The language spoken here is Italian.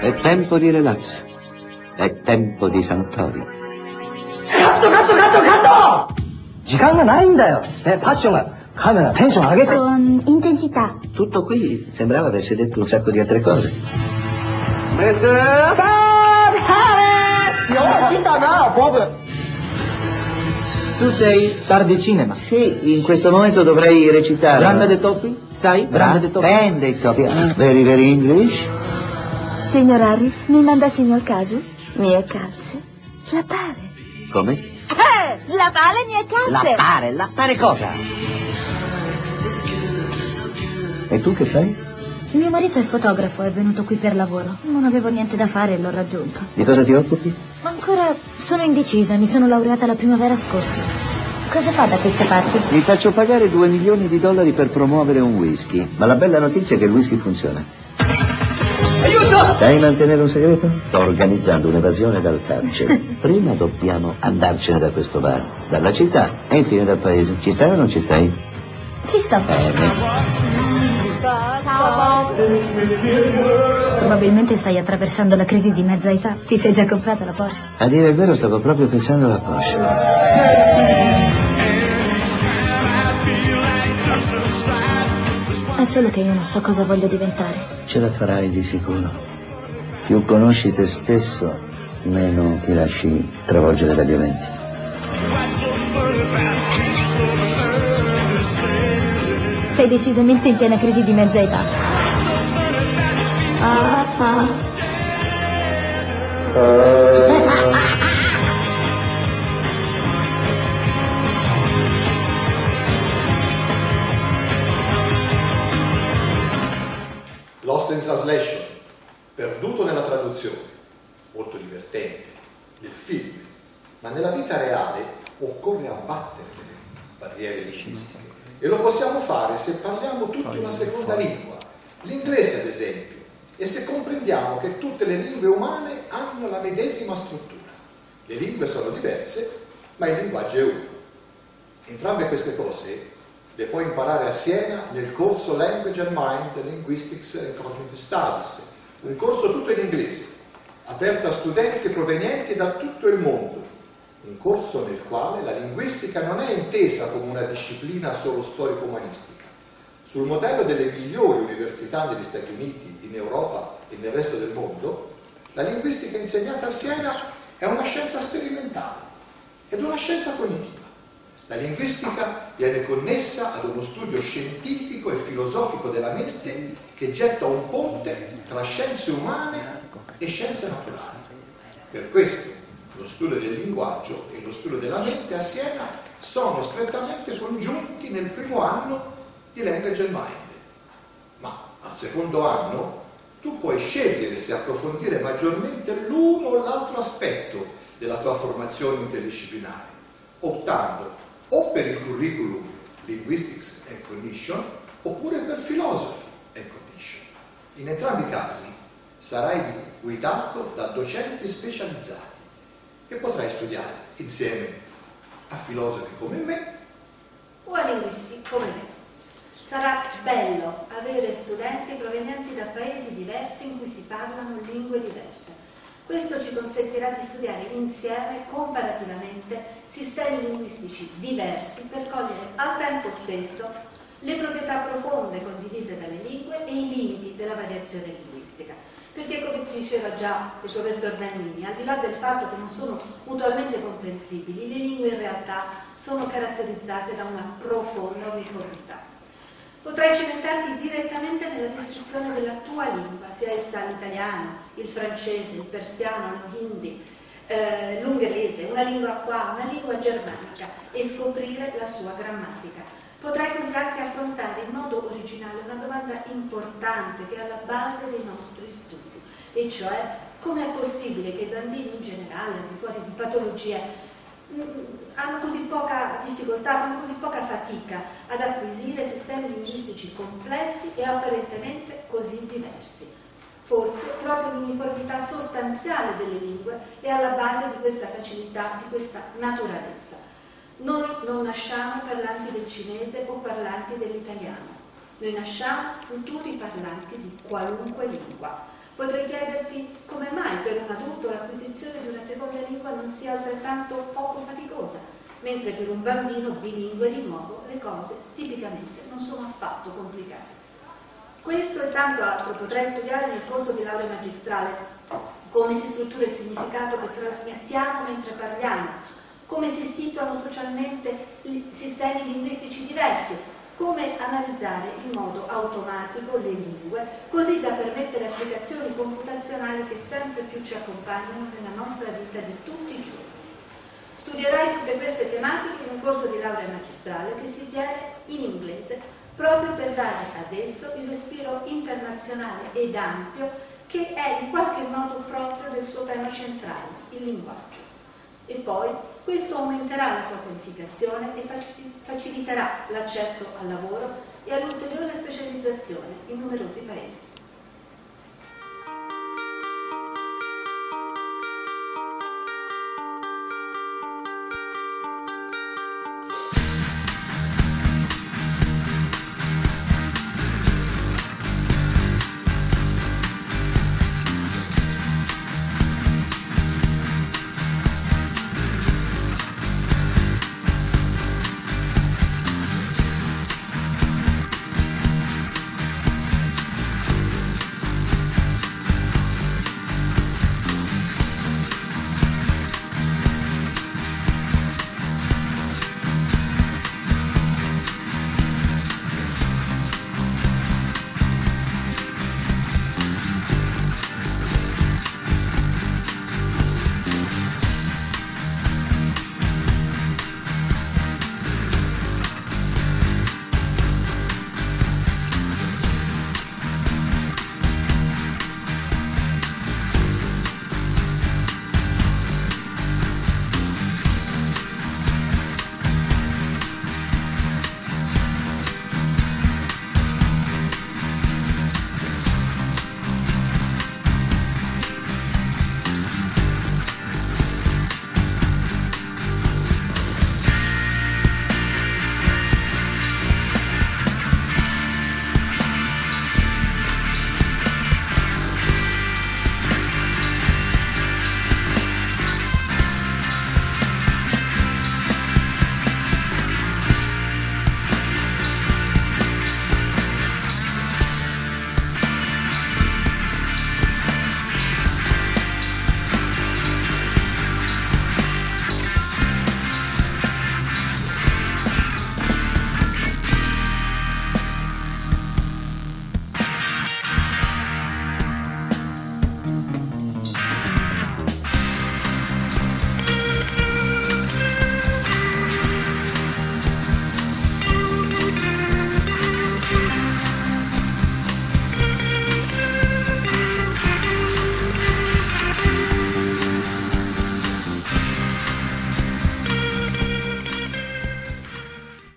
È tempo di relax. È tempo di sanatorio. カットカットカットカット時間がないんだよ。ね、パッションがカメラテンション上げて。 Con intensità. Tutto qui sembrava avesse detto un sacco di altre cose. Tu sei star di cinema. Sì, in questo momento dovrei recitare. Branda de Topi? Sai? Branda de Topi? Ben dei topi. Ah, Very, very English. Signor Harris, mi manda signor Casu? Mie calze. Lattare. Come? Eh, lavare mie calze. Lattare, lattare cosa? E tu che fai? Mio marito è fotografo, è venuto qui per lavoro. Non avevo niente da fare e l'ho raggiunto. Di cosa ti occupi? Ancora sono indecisa, mi sono laureata la primavera scorsa. Cosa fa da queste parti? Mi faccio pagare due milioni di dollari per promuovere un whisky. Ma la bella notizia è che il whisky funziona. Sai mantenere un segreto? Sto organizzando un'evasione dal carcere. Prima dobbiamo andarcene da questo bar, dalla città e infine dal paese. Ci stai o non ci stai? Ci sto. Bene. Probabilmente stai attraversando la crisi di mezza età. Ti sei già comprata la Porsche? A dire il vero stavo proprio pensando alla Porsche. È solo che io non so cosa voglio diventare. Ce la farai di sicuro. Più conosci te stesso, meno ti lasci travolgere dagli eventi. Sei decisamente in piena crisi di mezza età. Ah, ah. Lost vita reale occorre abbattere delle barriere linguistiche e lo possiamo fare se parliamo tutti una seconda lingua, l'inglese ad esempio, e se comprendiamo che tutte le lingue umane hanno la medesima struttura. Le lingue sono diverse, ma il linguaggio è uno. Entrambe queste cose le puoi imparare a Siena nel corso Language and Mind Linguistics and Cognitive Studies, un corso tutto in inglese, aperto a studenti provenienti da tutto il mondo, un corso nel quale la linguistica non è intesa come una disciplina solo storico-umanistica. Sul modello delle migliori università negli Stati Uniti, in Europa e nel resto del mondo, la linguistica insegnata a Siena è una scienza sperimentale ed una scienza cognitiva. La linguistica viene connessa ad uno studio scientifico e filosofico della mente che getta un ponte tra scienze umane e scienze naturali. Per questo lo studio del linguaggio e lo studio della mente a Siena sono strettamente congiunti nel primo anno di Language and Mind. Ma al secondo anno tu puoi scegliere se approfondire maggiormente l'uno o l'altro aspetto della tua formazione interdisciplinare, optando o per il curriculum Linguistics and Cognition oppure per Philosophy and Cognition. In entrambi i casi sarai guidato da docenti specializzati e potrai studiare insieme a filosofi come me o a linguisti come me. Sarà bello avere studenti provenienti da paesi diversi in cui si parlano lingue diverse. Questo ci consentirà di studiare insieme, comparativamente, sistemi linguistici diversi per cogliere al tempo stesso le proprietà profonde condivise dalle lingue e i limiti della variazione linguistica. Perché, come diceva già il professor Bernini, al di là del fatto che non sono mutualmente comprensibili, le lingue in realtà sono caratterizzate da una profonda uniformità. Potrai cimentarti direttamente nella descrizione della tua lingua, sia essa l'italiano, il francese, il persiano, lo hindi, eh, l'ungherese, una lingua qua, una lingua germanica e scoprire la sua grammatica. Potrai così anche affrontare in modo originale una domanda importante che è alla base dei nostri studi, e cioè come è possibile che i bambini in generale, al di fuori di patologie, hanno così poca difficoltà, fanno così poca fatica ad acquisire sistemi linguistici complessi e apparentemente così diversi. Forse proprio l'uniformità sostanziale delle lingue è alla base di questa facilità, di questa naturalezza. Noi non nasciamo parlanti del cinese o parlanti dell'italiano, noi nasciamo futuri parlanti di qualunque lingua. Potrei chiederti come mai per un adulto l'acquisizione di una seconda lingua non sia altrettanto poco faticosa, mentre per un bambino bilingue di nuovo le cose tipicamente non sono affatto complicate. Questo e tanto altro potrei studiare nel corso di laurea magistrale, come si struttura il significato che trasmettiamo mentre parliamo, come si situano socialmente sistemi linguistici diversi, come analizzare in modo automatico le lingue, così da permettere applicazioni computazionali che sempre più ci accompagnano nella nostra vita di tutti i giorni. Studierai tutte queste tematiche in un corso di laurea magistrale che si tiene in inglese proprio per dare ad esso il respiro internazionale ed ampio che è in qualche modo proprio del suo tema centrale, il linguaggio. E poi questo aumenterà la tua qualificazione e faciliterà l'accesso al lavoro e all'ulteriore specializzazione in numerosi paesi.